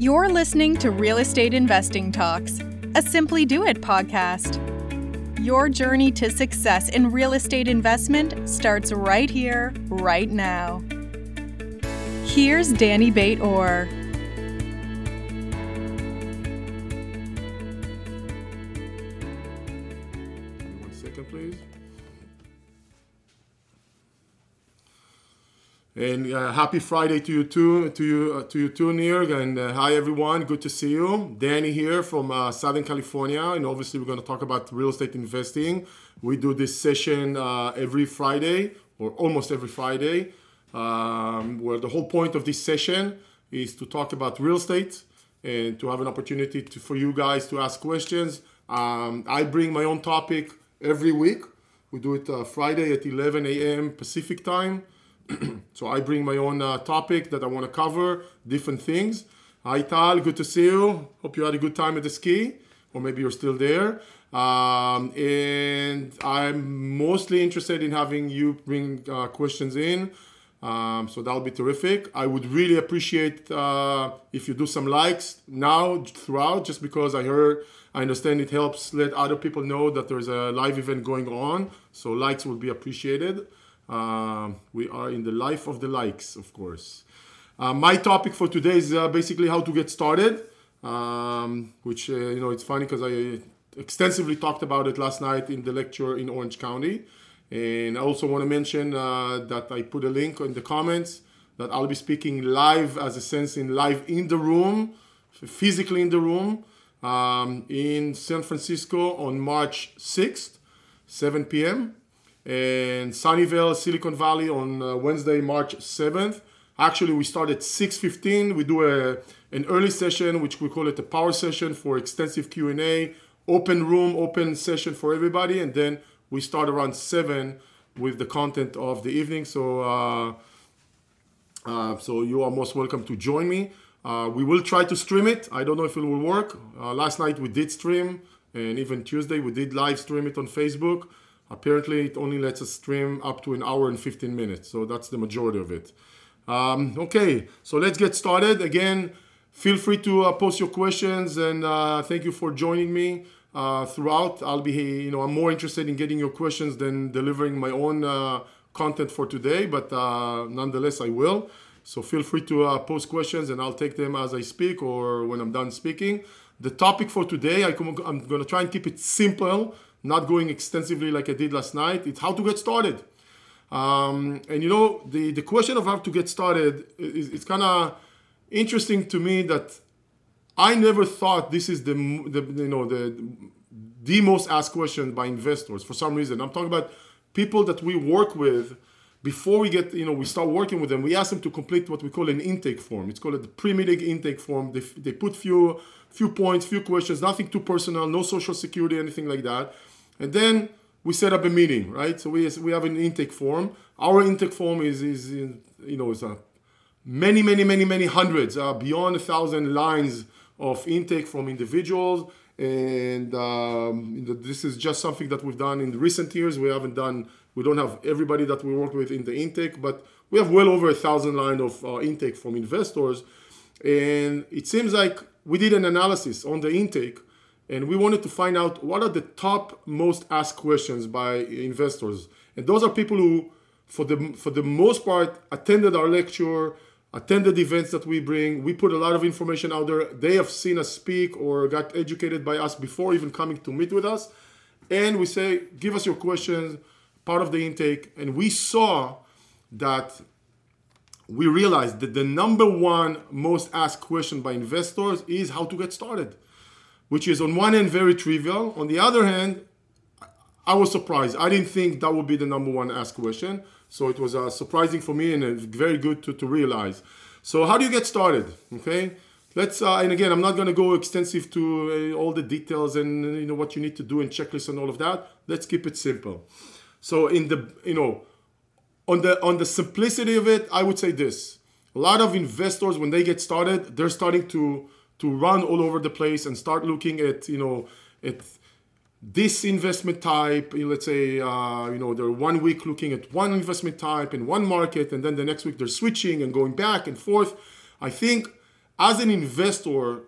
You're listening to Real Estate Investing Talks, a Simply Do It podcast. Your journey to success in real estate investment starts right here, right now. Here's Danny Beit-Or. And uh, happy Friday to you too, to you, uh, to you too, Nir. And uh, hi everyone, good to see you. Danny here from uh, Southern California, and obviously we're going to talk about real estate investing. We do this session uh, every Friday, or almost every Friday, um, where the whole point of this session is to talk about real estate and to have an opportunity to, for you guys to ask questions. Um, I bring my own topic every week. We do it uh, Friday at 11 a.m. Pacific time. so I bring my own uh, topic that I want to cover, different things. Hi Tal, good to see you. Hope you had a good time at the ski, or maybe you're still there. Um, and I'm mostly interested in having you bring uh, questions in. Um, so that'll be terrific. I would really appreciate uh, if you do some likes now throughout, just because I heard, I understand it helps let other people know that there's a live event going on. So likes would be appreciated. Um, we are in the life of the likes, of course. Uh, my topic for today is uh, basically how to get started, um, which, uh, you know, it's funny because I extensively talked about it last night in the lecture in Orange County. And I also want to mention uh, that I put a link in the comments that I'll be speaking live, as a sense in live in the room, physically in the room, um, in San Francisco on March 6th, 7 p.m and Sunnyvale, Silicon Valley on uh, Wednesday, March 7th. Actually, we start at 6.15. We do a, an early session, which we call it a power session for extensive Q&A, open room, open session for everybody. And then we start around 7 with the content of the evening. So, uh, uh, so you are most welcome to join me. Uh, we will try to stream it. I don't know if it will work. Uh, last night we did stream, and even Tuesday we did live stream it on Facebook. Apparently, it only lets us stream up to an hour and 15 minutes, so that's the majority of it. Um, okay, so let's get started. Again, feel free to uh, post your questions, and uh, thank you for joining me uh, throughout. I'll be, you know, I'm more interested in getting your questions than delivering my own uh, content for today, but uh, nonetheless, I will. So feel free to uh, post questions, and I'll take them as I speak or when I'm done speaking. The topic for today, I am going to try and keep it simple not going extensively like I did last night. It's how to get started. Um, and you know, the, the question of how to get started is it's kind of interesting to me that I never thought this is the, the you know the the most asked question by investors for some reason. I'm talking about people that we work with before we get you know we start working with them. We ask them to complete what we call an intake form. It's called the pre-meeting intake form. They, they put few few points, few questions, nothing too personal, no social security, anything like that and then we set up a meeting, right? So we, we have an intake form. Our intake form is, is you know, it's a many, many, many, many hundreds, uh, beyond a thousand lines of intake from individuals. And um, this is just something that we've done in recent years. We haven't done, we don't have everybody that we work with in the intake, but we have well over a thousand line of uh, intake from investors. And it seems like we did an analysis on the intake and we wanted to find out what are the top most asked questions by investors. And those are people who for the for the most part attended our lecture attended events that we bring. We put a lot of information out there. They have seen us speak or got educated by us before even coming to meet with us. And we say give us your questions part of the intake. And we saw that we realized that the number one most asked question by investors is how to get started which is on one hand very trivial. On the other hand, I was surprised. I didn't think that would be the number one asked question. So it was uh, surprising for me and uh, very good to, to realize. So how do you get started? Okay, let's uh, and again, I'm not going to go extensive to uh, all the details and you know what you need to do and checklists and all of that. Let's keep it simple. So in the you know on the on the simplicity of it, I would say this: a lot of investors when they get started, they're starting to to run all over the place and start looking at you know at this investment type let's say uh, you know they're one week looking at one investment type in one market and then the next week they're switching and going back and forth i think as an investor,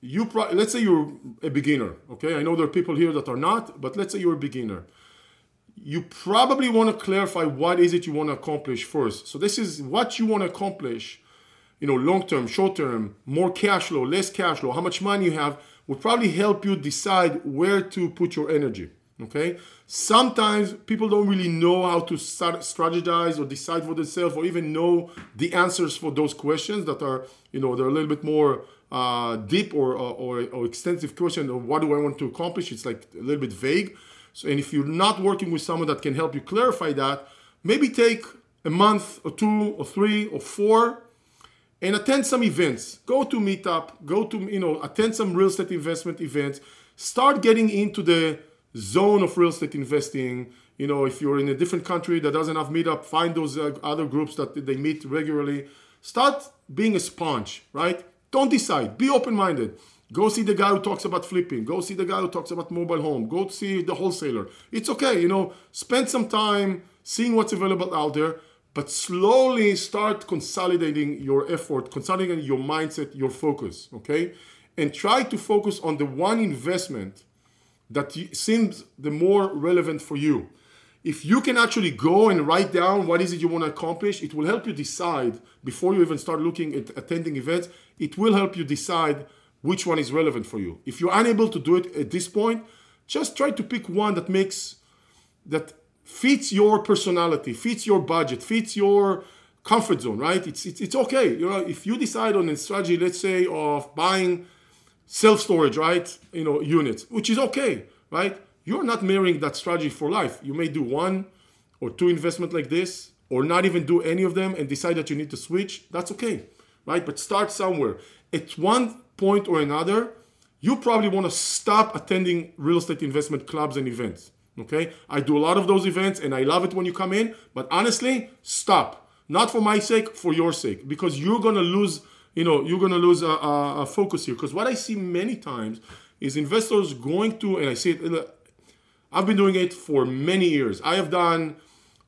you pro- let's say you're a beginner. Okay, I know there are people here that are not, but let's say you're a beginner. You probably want to clarify what is it you want to accomplish first. So this is what you want to accomplish. You know, long term, short term, more cash flow, less cash flow, how much money you have will probably help you decide where to put your energy. Okay. Sometimes people don't really know how to strategize or decide for themselves, or even know the answers for those questions that are, you know, they're a little bit more uh, deep or, or, or extensive question of what do I want to accomplish. It's like a little bit vague. So, and if you're not working with someone that can help you clarify that, maybe take a month or two or three or four and attend some events. Go to meetup, go to, you know, attend some real estate investment events. Start getting into the zone of real estate investing. You know, if you're in a different country that doesn't have meetup, find those uh, other groups that they meet regularly. Start being a sponge, right? Don't decide. Be open-minded. Go see the guy who talks about flipping. Go see the guy who talks about mobile home. Go see the wholesaler. It's okay, you know, spend some time seeing what's available out there, but slowly start consolidating your effort, consolidating your mindset, your focus, okay? And try to focus on the one investment that seems the more relevant for you. If you can actually go and write down what is it you want to accomplish, it will help you decide before you even start looking at attending events. It will help you decide which one is relevant for you. If you're unable to do it at this point, just try to pick one that makes that fits your personality, fits your budget, fits your comfort zone, right? It's, it's, it's okay. You know, if you decide on a strategy, let's say, of buying self storage, right? You know, units, which is okay, right? You're not marrying that strategy for life. You may do one or two investment like this, or not even do any of them and decide that you need to switch. That's okay, right? But start somewhere. At one point or another, you probably want to stop attending real estate investment clubs and events. Okay, I do a lot of those events and I love it when you come in, but honestly, stop. Not for my sake, for your sake, because you're gonna lose you know you're to lose a, a, a focus here. Because what i see many times is investors going to and i see it i've been doing it for many years. I have done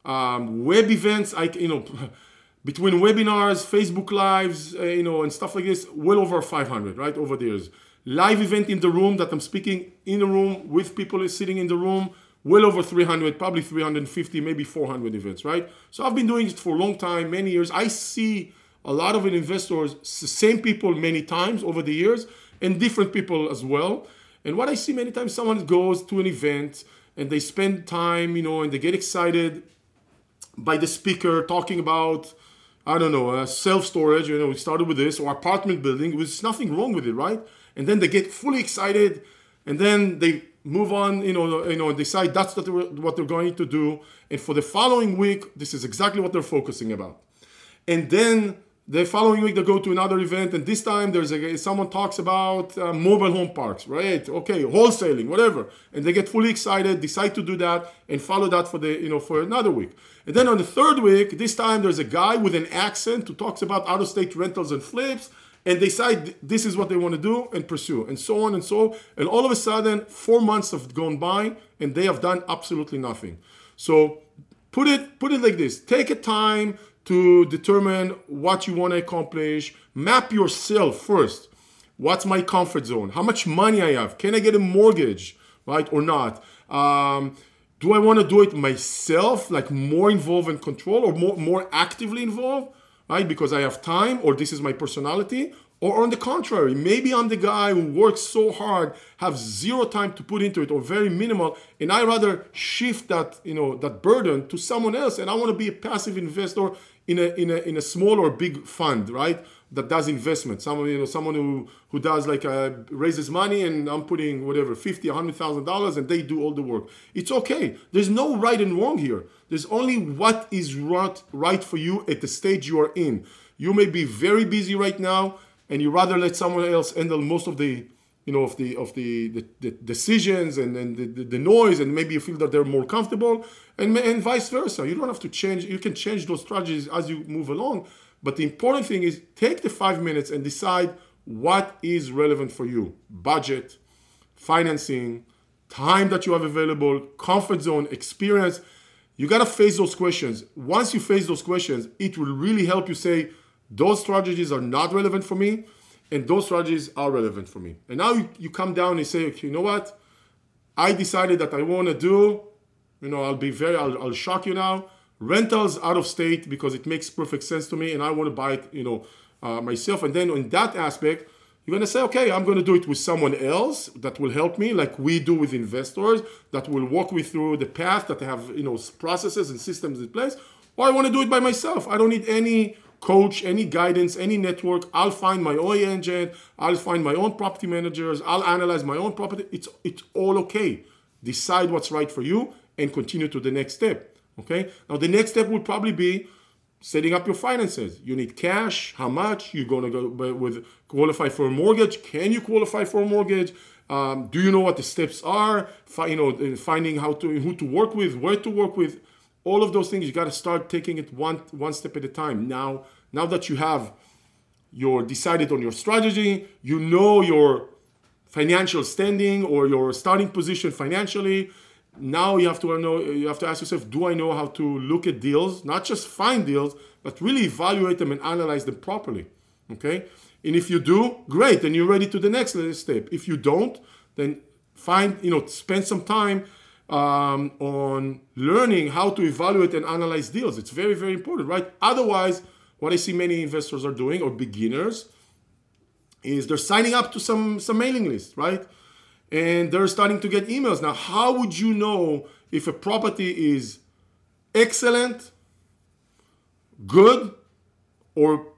um, web events i you know between webinars facebook lives uh, you know and stuff like this well over 500 right over the years. Live event in the room that i'm speaking in the room with people sitting in the room well over 300 probably 350 maybe 400 events right so i've been doing it for a long time many years i see a lot of investors, same people many times over the years, and different people as well. And what I see many times, someone goes to an event and they spend time, you know, and they get excited by the speaker talking about, I don't know, uh, self storage. You know, we started with this or apartment building. There's nothing wrong with it, right? And then they get fully excited, and then they move on. You know, you know, decide that's what they're going to do. And for the following week, this is exactly what they're focusing about. And then the following week they go to another event and this time there's a someone talks about uh, mobile home parks right okay wholesaling whatever and they get fully excited decide to do that and follow that for the you know for another week and then on the third week this time there's a guy with an accent who talks about out of state rentals and flips and decide this is what they want to do and pursue and so on and so on. and all of a sudden four months have gone by and they have done absolutely nothing so put it put it like this take a time to determine what you want to accomplish. Map yourself first. What's my comfort zone? How much money I have? Can I get a mortgage, right, or not? Um, do I want to do it myself, like more involved and control, or more more actively involved, right? Because I have time, or this is my personality, or on the contrary, maybe I'm the guy who works so hard, have zero time to put into it, or very minimal, and I rather shift that, you know, that burden to someone else, and I want to be a passive investor in a in a in a small or big fund, right? That does investment. Someone you know someone who who does like uh, raises money and I'm putting whatever fifty, hundred thousand dollars, and they do all the work. It's okay. There's no right and wrong here. There's only what is right right for you at the stage you are in. You may be very busy right now, and you rather let someone else handle most of the you know, of the of the, the, the decisions and, and the, the, the, noise, and maybe you feel that they're more comfortable, and, and vice versa. You don't have to change. You can change those strategies as you move along. But the important thing is take the five minutes and decide what is relevant for you: budget, financing, time that you have available, comfort zone, experience. You gotta face those questions. Once you face those questions, it will really help you say those strategies are not relevant for me and those strategies are relevant for me. And now you, you come down and say, okay, you know what? I decided that I want to do, you know, I'll be very, I'll, I'll shock you now, rentals out of state because it makes perfect sense to me and I want to buy it, you know, uh, myself. And then in that aspect, you're going to say, okay, I'm going to do it with someone else that will help me, like we do with investors, that will walk me through the path, that have, you know, processes and systems in place. Or I want to do it by myself. I don't need any coach, any guidance, any network. I'll find my own agent. I'll find my own property managers. I'll analyze my own property. It's, it's all okay. Decide what's right for you and continue to the next step. Okay. Now, the next step would probably be setting up your finances. You need cash. How much? You're going to go with qualify for a mortgage. Can you qualify for a mortgage? Um, do you know what the steps are? you know, finding how to who to work with, where to work with, all of those things. You got to start taking it one one step at a time. Now, now that you have you're decided on your strategy, you know your financial standing or your starting position financially now you have to know you have to ask yourself do i know how to look at deals? Not just find deals but really evaluate them and analyze them properly okay? And if you do great then you're ready to the next step. If you don't then find you know spend some time um, on learning how to evaluate and analyze deals. It's very very important right? Otherwise what i see many investors are doing or beginners is they're signing up to some some mailing list right and they're starting to get emails. Now, how would you know if a property is excellent, good, or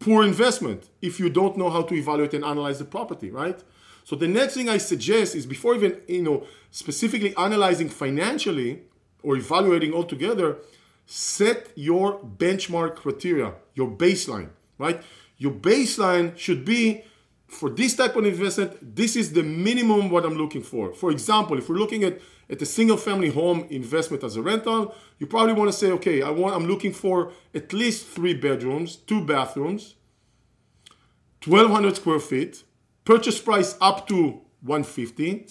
poor investment if you don't know how to evaluate and analyze the property, right? So the next thing I suggest is before even, you know, specifically analyzing financially or evaluating altogether, set your benchmark criteria, your baseline, right? Your baseline should be for this type of investment, this is the minimum what I'm looking for. For example, if we're looking at, at a single family home investment as a rental, you probably want to say, okay, I want I'm looking for at least three bedrooms, two bathrooms, 1200 square feet, purchase price up to 150,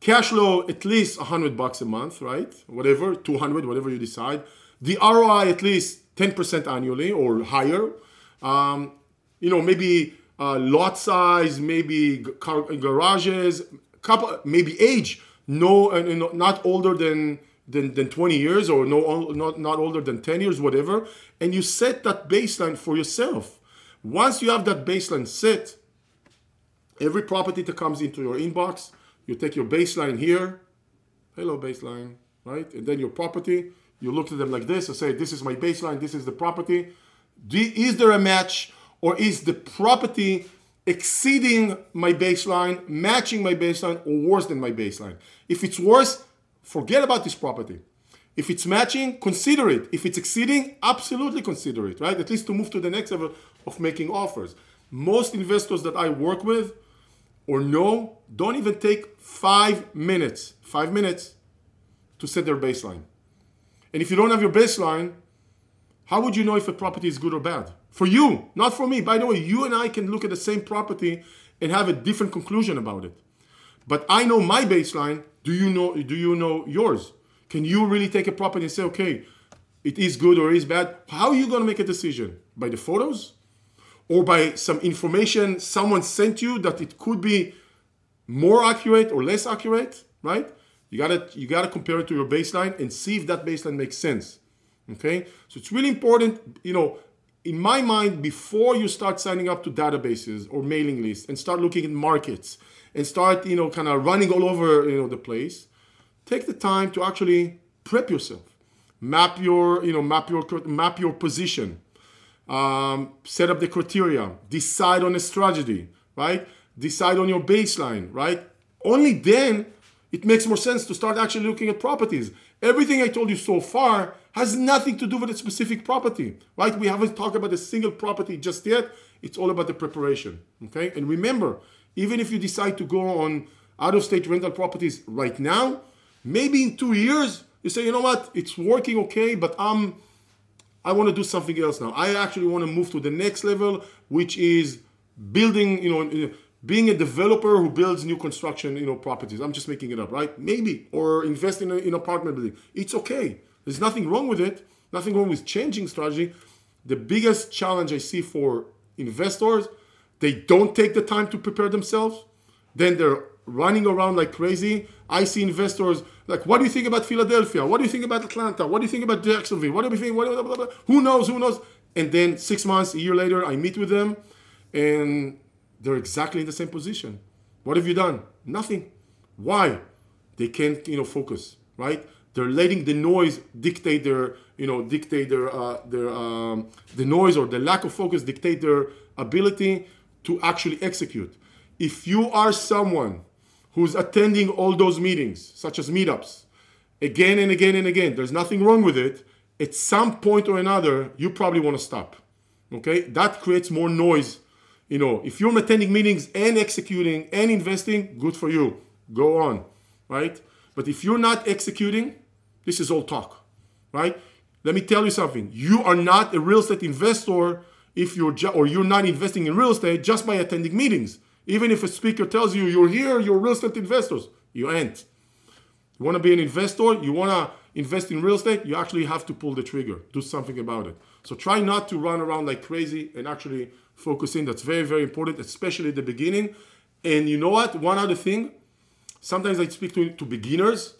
cash flow at least 100 bucks a month, right? Whatever, 200, whatever you decide. The ROI at least 10% annually or higher. Um, you know, maybe uh, lot size, maybe car, garages, couple, maybe age. No, uh, not older than, than than 20 years or no, not not older than 10 years, whatever. And you set that baseline for yourself. Once you have that baseline set, every property that comes into your inbox, you take your baseline here. Hello, baseline, right? And then your property, you look at them like this and say, This is my baseline, this is the property. Is there a match? Or is the property exceeding my baseline, matching my baseline, or worse than my baseline? If it's worse, forget about this property. If it's matching, consider it. If it's exceeding, absolutely consider it, right? At least to move to the next level of making offers. Most investors that I work with or know don't even take five minutes, five minutes to set their baseline. And if you don't have your baseline, how would you know if a property is good or bad? For you, not for me. By the way, you and I can look at the same property and have a different conclusion about it. But I know my baseline. Do you know do you know yours? Can you really take a property and say, okay, it is good or is bad? How are you gonna make a decision? By the photos? Or by some information someone sent you that it could be more accurate or less accurate, right? You gotta you gotta compare it to your baseline and see if that baseline makes sense. Okay, so it's really important, you know, in my mind, before you start signing up to databases or mailing lists and start looking at markets and start, you know, kind of running all over, you know, the place, take the time to actually prep yourself, map your, you know, map your map your position, um, set up the criteria, decide on a strategy, right? Decide on your baseline, right? Only then it makes more sense to start actually looking at properties. Everything I told you so far has nothing to do with a specific property, right? We haven't talked about a single property just yet. It's all about the preparation, okay? And remember, even if you decide to go on out of state rental properties right now, maybe in two years, you say, you know what, it's working okay, but I'm, I want to do something else now. I actually want to move to the next level, which is building, you know, being a developer who builds new construction, you know, properties. I'm just making it up, right? Maybe, or invest in an apartment building. It's okay. There's nothing wrong with it, nothing wrong with changing strategy. The biggest challenge I see for investors they don't take the time to prepare themselves, then they're running around like crazy. I see investors like, what do you think about Philadelphia? What do you think about Atlanta? What do you think about Jacksonville? What do you think? What, blah, blah, blah. Who knows? Who knows? And then six months, a year later, I meet with them, and they're exactly in the same position. What have you done? Nothing. Why? They can't, you know, focus, right? They're letting the noise dictate their, you know, dictate their, uh, their, um, the noise or the lack of focus dictate their ability to actually execute. If you are someone who's attending all those meetings, such as meetups, again and again and again, there's nothing wrong with it. At some point or another, you probably want to stop. Okay, that creates more noise. You know, if you're attending meetings and executing and investing, good for you. Go on, right? But if you're not executing, this is all talk, right? Let me tell you something. You are not a real estate investor if you're ju- or you're not investing in real estate just by attending meetings. Even if a speaker tells you you're here, you're real estate investors, you ain't. You want to be an investor, you want to invest in real estate, you actually have to pull the trigger, do something about it. So try not to run around like crazy and actually focus in. That's very, very important, especially at the beginning. And you know what? One other thing, sometimes I speak to, to beginners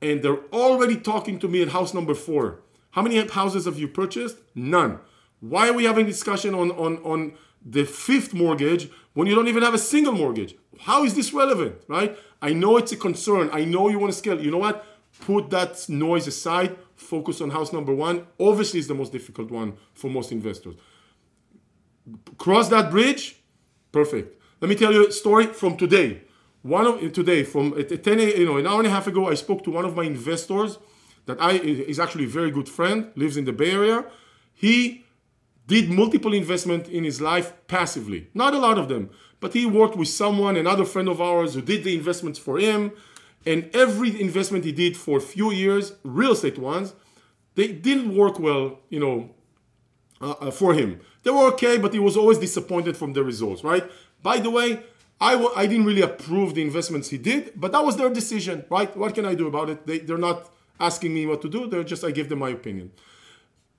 and they're already talking to me at house number four. How many houses have you purchased? None. Why are we having discussion on, on, on the fifth mortgage when you don't even have a single mortgage? How is this relevant, right? I know it's a concern. I know you want to scale. You know what? Put that noise aside. Focus on house number one. Obviously, it's the most difficult one for most investors. Cross that bridge. Perfect. Let me tell you a story from today. One of today, from 10, you know, an hour and a half ago, I spoke to one of my investors that I is actually a very good friend, lives in the Bay Area. He did multiple investment in his life passively. Not a lot of them, but he worked with someone, another friend of ours, who did the investments for him. And every investment he did for a few years, real estate ones, they didn't work well, you know, uh, uh, for him. They were okay, but he was always disappointed from the results, right? By the way, I w- I didn't really approve the investments he did, but that was their decision, right? What can I do about it? They, they're not asking me what to do. They're just, I give them my opinion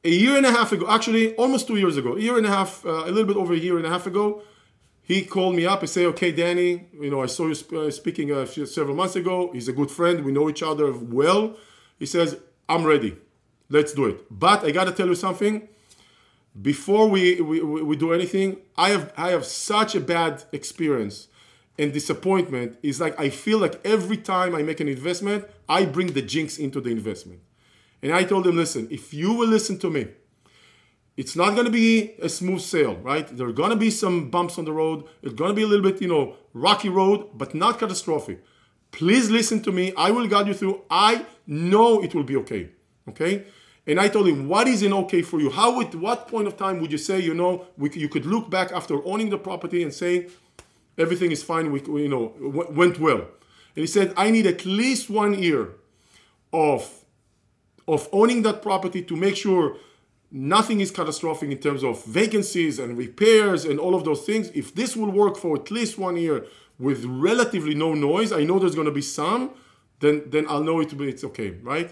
a year and a half ago, actually almost two years ago, a year and a half, uh, a little bit over a year and a half ago, he called me up and say, "Okay, Danny, you know, I saw you sp- uh, speaking several months ago. He's a good friend. We know each other well." He says, "I'm ready. Let's do it." But I gotta tell you something. Before we, we, we do anything, I have I have such a bad experience and disappointment. Is like I feel like every time I make an investment, I bring the jinx into the investment. And I told him, listen, if you will listen to me, it's not going to be a smooth sail, right? There are going to be some bumps on the road. It's going to be a little bit, you know, rocky road, but not catastrophic. Please listen to me. I will guide you through. I know it will be okay. Okay? And I told him, what is an okay for you? How at what point of time would you say, you know, we, you could look back after owning the property and say everything is fine, we, you know, went well. And he said, I need at least one year of of owning that property to make sure nothing is catastrophic in terms of vacancies and repairs and all of those things. If this will work for at least one year with relatively no noise, I know there's going to be some, then then I'll know it it's okay, right?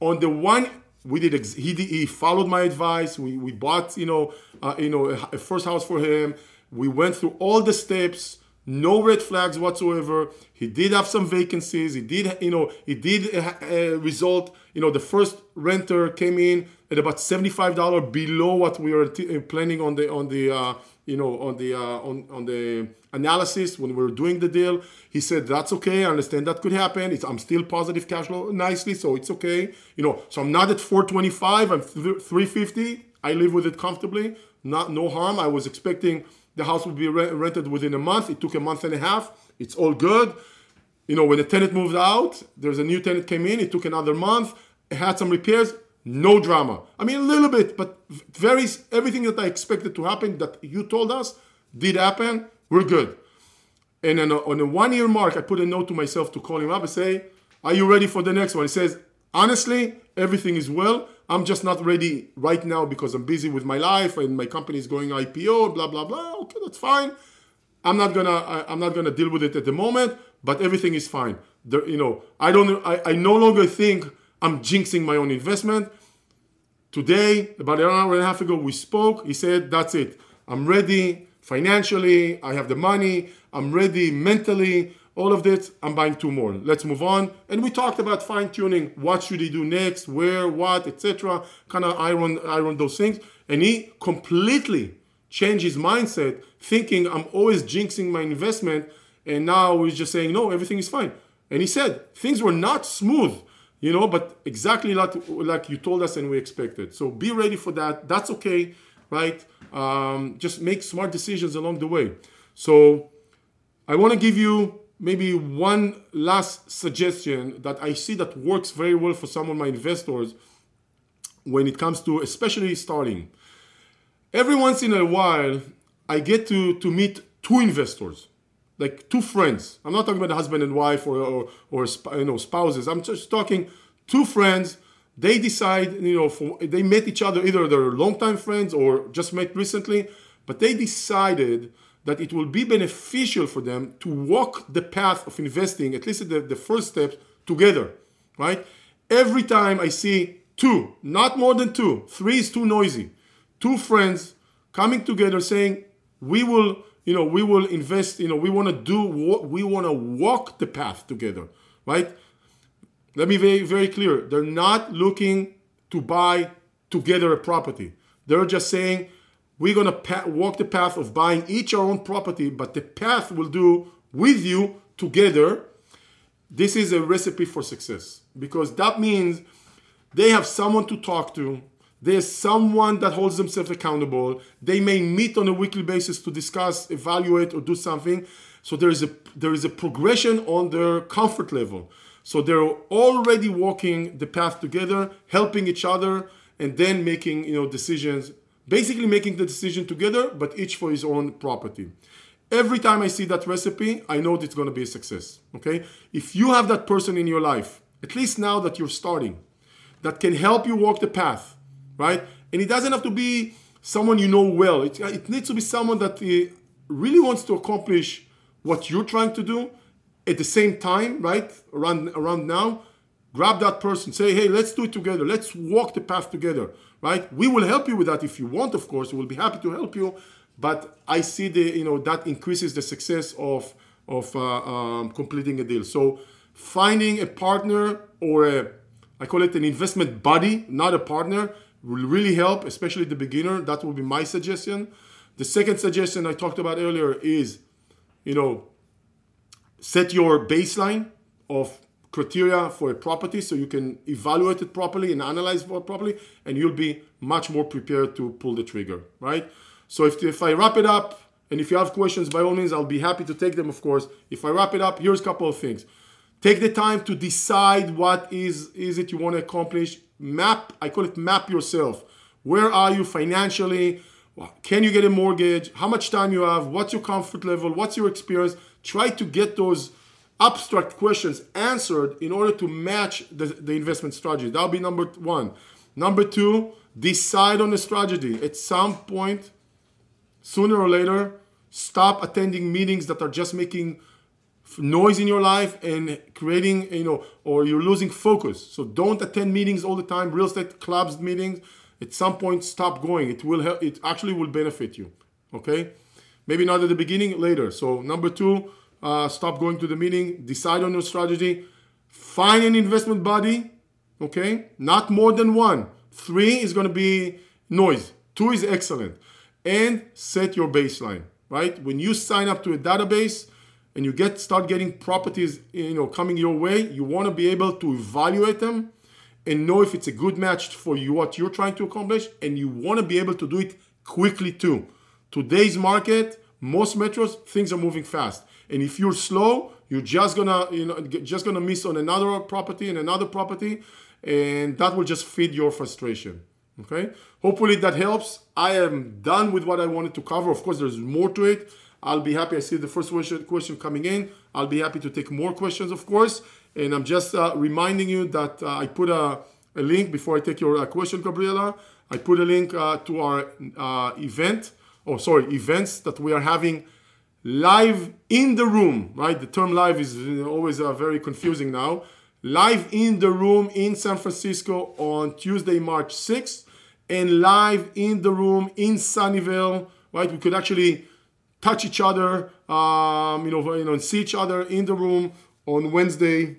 On the one we did ex- he he followed my advice. We we bought you know uh, you know a, a first house for him. We went through all the steps no red flags whatsoever. He did have some vacancies. He did, you know, he did uh, uh, result, you know, the first renter came in at about $75 below what we were t- uh, planning on the, on the, uh, you know, on the, uh, on, on the analysis when we were doing the deal. He said, that's okay. I understand that could happen. It's, I'm still positive cash flow nicely, so it's okay. You know, so I'm not at 425, I'm th- 350. I live with it comfortably. Not, no harm. I was expecting the house would be re- rented within a month. It took a month and a half. It's all good. You know, when the tenant moved out, there's a new tenant came in. It took another month. It had some repairs. No drama. I mean, a little bit, but very everything that I expected to happen that you told us did happen. We're good. And uh, on a, on a one year mark, I put a note to myself to call him up and say, "Are you ready for the next one?" He says, "Honestly, everything is well. I'm just not ready right now because I'm busy with my life and my company is going IPO, blah blah blah. Okay, that's fine. I'm not gonna I'm not gonna deal with it at the moment, but everything is fine. There, you know, I don't I, I no longer think I'm jinxing my own investment. Today, about an hour and a half ago, we spoke. He said, "That's it. I'm ready financially, I have the money, I'm ready mentally, all of this, I'm buying two more. Let's move on. And we talked about fine tuning. What should he do next? Where? What? Etc. Kind of iron iron those things. And he completely changed his mindset, thinking I'm always jinxing my investment. And now he's just saying no, everything is fine. And he said things were not smooth, you know, but exactly like like you told us and we expected. So be ready for that. That's okay, right? Um, just make smart decisions along the way. So I want to give you maybe one last suggestion that I see that works very well for some of my investors when it comes to especially starting. Every once in a while, I get to, to meet two investors, like two friends. I'm not talking about husband and wife or, or, or you know, spouses. I'm just talking two friends. They decide, you know, for, they met each other, either they're longtime friends or just met recently, but they decided that it will be beneficial for them to walk the path of investing, at least the, the first steps, together, right? Every time I see two, not more than two, three is too noisy, two friends coming together saying, we will, you know, we will invest, you know, we want to do what we want to walk the path together, right? Let me be very, very clear. They're not looking to buy together a property. They're just saying, we're going to pa- walk the path of buying each our own property, but the path will do with you together. This is a recipe for success because that means they have someone to talk to. There's someone that holds themselves accountable. They may meet on a weekly basis to discuss, evaluate, or do something. So there is a there is a progression on their comfort level. So they're already walking the path together, helping each other, and then making you know decisions basically making the decision together, but each for his own property. Every time I see that recipe, I know it's going to be a success. Okay? If you have that person in your life, at least now that you're starting, that can help you walk the path, right? And it doesn't have to be someone you know well. It, it needs to be someone that uh, really wants to accomplish what you're trying to do at the same time, right? Around around now, grab that person, say, hey, let's do it together. Let's walk the path together right? We will help you with that if you want, of course. We'll be happy to help you. But I see the, you know, that increases the success of, of uh, um, completing a deal. So finding a partner or a, I call it an investment buddy, not a partner, will really help, especially the beginner. That will be my suggestion. The second suggestion I talked about earlier is, you know, set your baseline of criteria for a property so you can evaluate it properly and analyze it properly and you'll be much more prepared to pull the trigger right? So if, if i wrap it up and if you have questions by all means i'll be happy to take them of course. If i wrap it up here's a couple of things. Take the time to decide what is is it you want to accomplish. Map i call it map yourself. Where are you financially? Can you get a mortgage? How much time you have? What's your comfort level? What's your experience? Try to get those abstract questions answered in order to match the, the investment strategy. That'll be number one. Number two, decide on the strategy. At some point, sooner or later, stop attending meetings that are just making noise in your life and creating, you know, or you're losing focus. So don't attend meetings all the time, real estate clubs meetings. At some point, stop going. It will help, it actually will benefit you. Okay? Maybe not at the beginning, later. So number two, uh, stop going to the meeting, decide on your strategy, find an investment buddy, okay? Not more than one. Three is going to be noise. Two is excellent. And set your baseline, right? When you sign up to a database and you get start getting properties, you know, coming your way, you want to be able to evaluate them and know if it's a good match for you what you're trying to accomplish and you want to be able to do it quickly too. Today's market, most metros, things are moving fast. And if you're slow, you're just gonna you know just gonna miss on another property and another property, and that will just feed your frustration. Okay. Hopefully that helps. I am done with what I wanted to cover. Of course, there's more to it. I'll be happy. I see the first question coming in. I'll be happy to take more questions, of course. And I'm just uh, reminding you that uh, I put a, a, link before I take your uh, question, Gabriela. I put a link uh, to our uh, event, oh, sorry, events that we are having live in the room, right? The term live is always uh, very confusing now. Live in the room in San Francisco on Tuesday, March 6th, and live in the room in Sunnyvale, right? We could actually touch each other, um, you know, you know, and see each other in the room on Wednesday,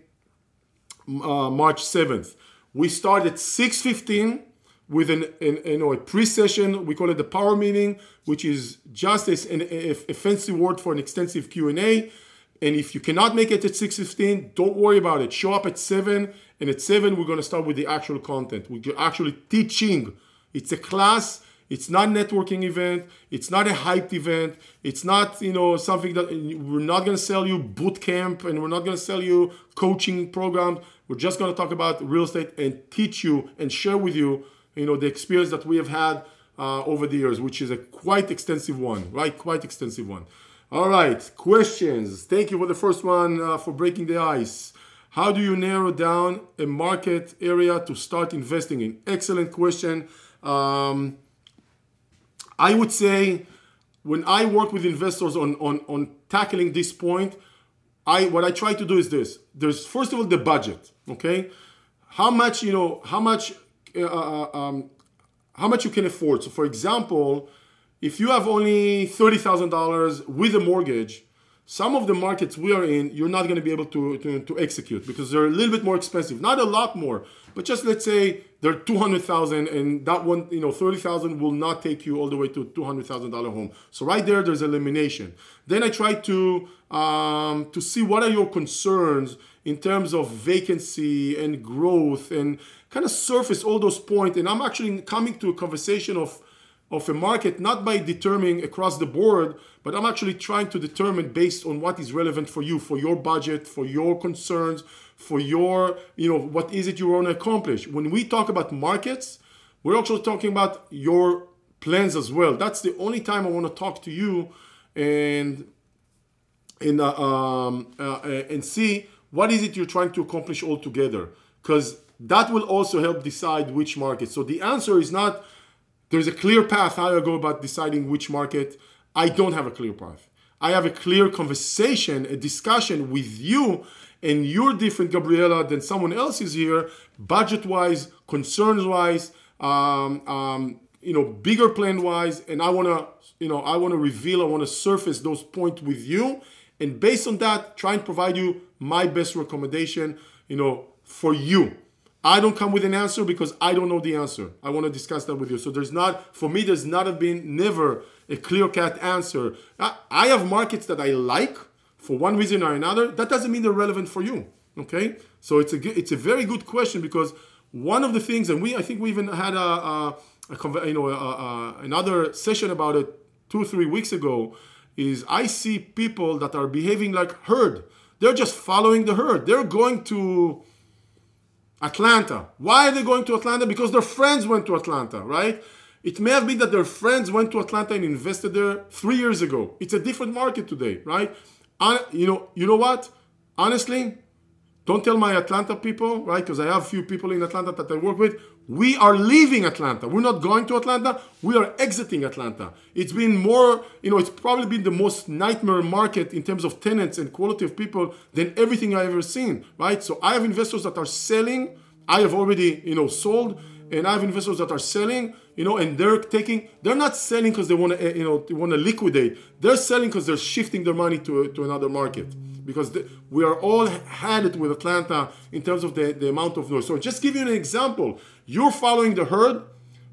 uh, March 7th. We start at 6:15 with an, an, a pre-session. We call it the power meeting, which is just an, a, a fancy word for an extensive Q and if you cannot make it at 6:15, don't worry about it. Show up at seven, and at seven we're going to start with the actual content. We're actually teaching. It's a class. It's not a networking event. It's not a hyped event. It's not you know something that we're not going to sell you boot camp, and we're not going to sell you coaching programs. We're just going to talk about real estate and teach you and share with you you know the experience that we have had uh, over the years, which is a quite extensive one, right? Quite extensive one. All right, questions. Thank you for the first one uh, for breaking the ice. How do you narrow down a market area to start investing in? Excellent question. Um, I would say when I work with investors on, on, on tackling this point, I what I try to do is this. There's first of all the budget. Okay, how much you know? How much? Uh, uh um, how much you can afford? So, for example, if you have only $30,000 with a mortgage, some of the markets we are in, you're not going to be able to, to, to, execute because they're a little bit more expensive. Not a lot more, but just let's say they're 200,000 and that one, you know, 30,000 will not take you all the way to $200,000 home. So right there, there's elimination. Then I try to, um, to see what are your concerns in terms of vacancy and growth and kind of surface all those points. And I'm actually coming to a conversation of, of a market not by determining across the board, but I'm actually trying to determine based on what is relevant for you, for your budget, for your concerns, for your, you know, what is it you want to accomplish. When we talk about markets, we're also talking about your plans as well. That's the only time I want to talk to you and and uh, um, uh, and see what is it you're trying to accomplish all together because that will also help decide which market. So the answer is not there's a clear path how I go about deciding which market. I don't have a clear path. I have a clear conversation, a discussion with you, and you're different, Gabriela, than someone else is here, budget wise, concerns wise, um, um, you know, bigger plan wise. And I want to, you know, I want to reveal, I want to surface those points with you. And based on that, try and provide you my best recommendation, you know, for you. I don't come with an answer because I don't know the answer. I want to discuss that with you. So there's not, for me, there's not have been never a clear cut answer. I have markets that I like for one reason or another. That doesn't mean they're relevant for you. Okay, so it's a it's a very good question because one of the things, and we I think we even had a, a, a you know a, another session about it two three weeks ago. Is I see people that are behaving like herd. They're just following the herd. They're going to Atlanta. Why are they going to Atlanta? Because their friends went to Atlanta, right? It may have been that their friends went to Atlanta and invested there three years ago. It's a different market today, right? you know, you know what? Honestly, don't tell my Atlanta people, right? Because I have few people in Atlanta that I work with. We are leaving Atlanta. We're not going to Atlanta. We are exiting Atlanta. It's been more, you know, it's probably been the most nightmare market in terms of tenants and quality of people than everything I've ever seen, right? So I have investors that are selling. I have already, you know, sold, and I have investors that are selling, you know, and they're taking. They're not selling because they want to, eh, you know, they want to liquidate. They're selling because they're shifting their money to to another market because the, we are all had it with Atlanta in terms of the, the amount of noise. So just give you an example. You're following the herd,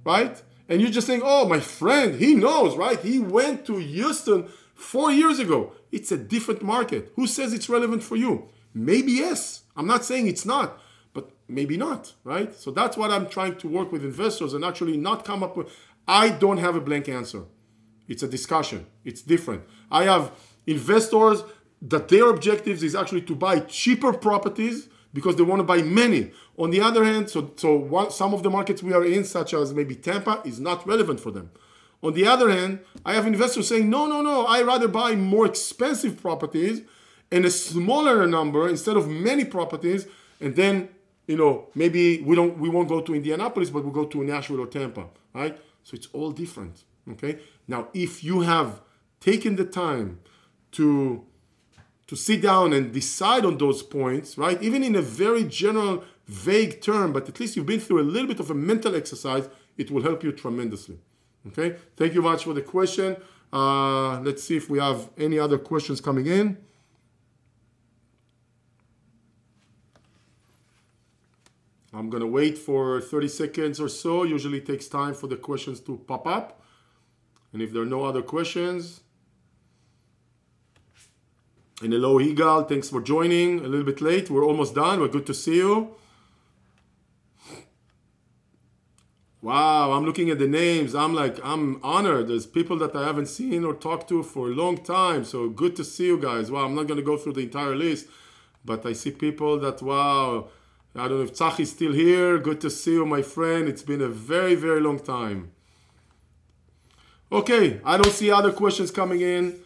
right? And you're just saying, oh, my friend, he knows, right? He went to Houston four years ago. It's a different market. Who says it's relevant for you? Maybe yes. I'm not saying it's not, but maybe not, right? So that's what I'm trying to work with investors and actually not come up with. I don't have a blank answer. It's a discussion. It's different. I have investors that their objectives is actually to buy cheaper properties because they want to buy many. On the other hand, so, so some of the markets we are in, such as maybe Tampa, is not relevant for them. On the other hand, I have investors saying, no, no, no, I rather buy more expensive properties and a smaller number instead of many properties, and then you know maybe we don't we won't go to Indianapolis, but we'll go to Nashville or Tampa, right? So it's all different. Okay. Now, if you have taken the time to to sit down and decide on those points, right? Even in a very general, vague term, but at least you've been through a little bit of a mental exercise, it will help you tremendously. Okay? Thank you much for the question. Uh, let's see if we have any other questions coming in. I'm gonna wait for 30 seconds or so. Usually takes time for the questions to pop up. And if there are no other questions, and hello, Igal, thanks for joining. A little bit late, we're almost done. We're good to see you. Wow, I'm looking at the names. I'm like, I'm honored. There's people that I haven't seen or talked to for a long time. So good to see you guys. Wow, I'm not going to go through the entire list, but I see people that, wow, I don't know if Tzach is still here. Good to see you, my friend. It's been a very, very long time. Okay, I don't see other questions coming in.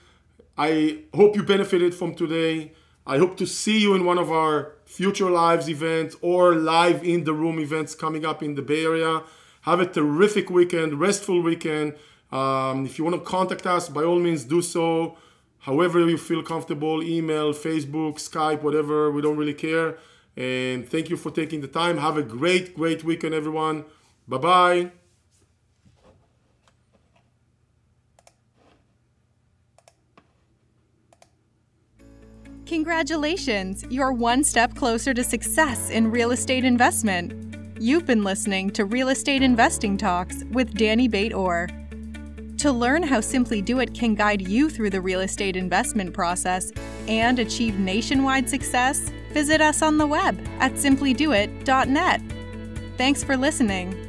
I hope you benefited from today. I hope to see you in one of our future lives events or live in the room events coming up in the Bay Area. Have a terrific weekend, restful weekend. Um, if you want to contact us, by all means, do so. However, you feel comfortable email, Facebook, Skype, whatever. We don't really care. And thank you for taking the time. Have a great, great weekend, everyone. Bye bye. Congratulations! You're one step closer to success in real estate investment. You've been listening to Real Estate Investing Talks with Danny Beit-Or. To learn how Simply Do It can guide you through the real estate investment process and achieve nationwide success, visit us on the web at simplydoit.net. Thanks for listening.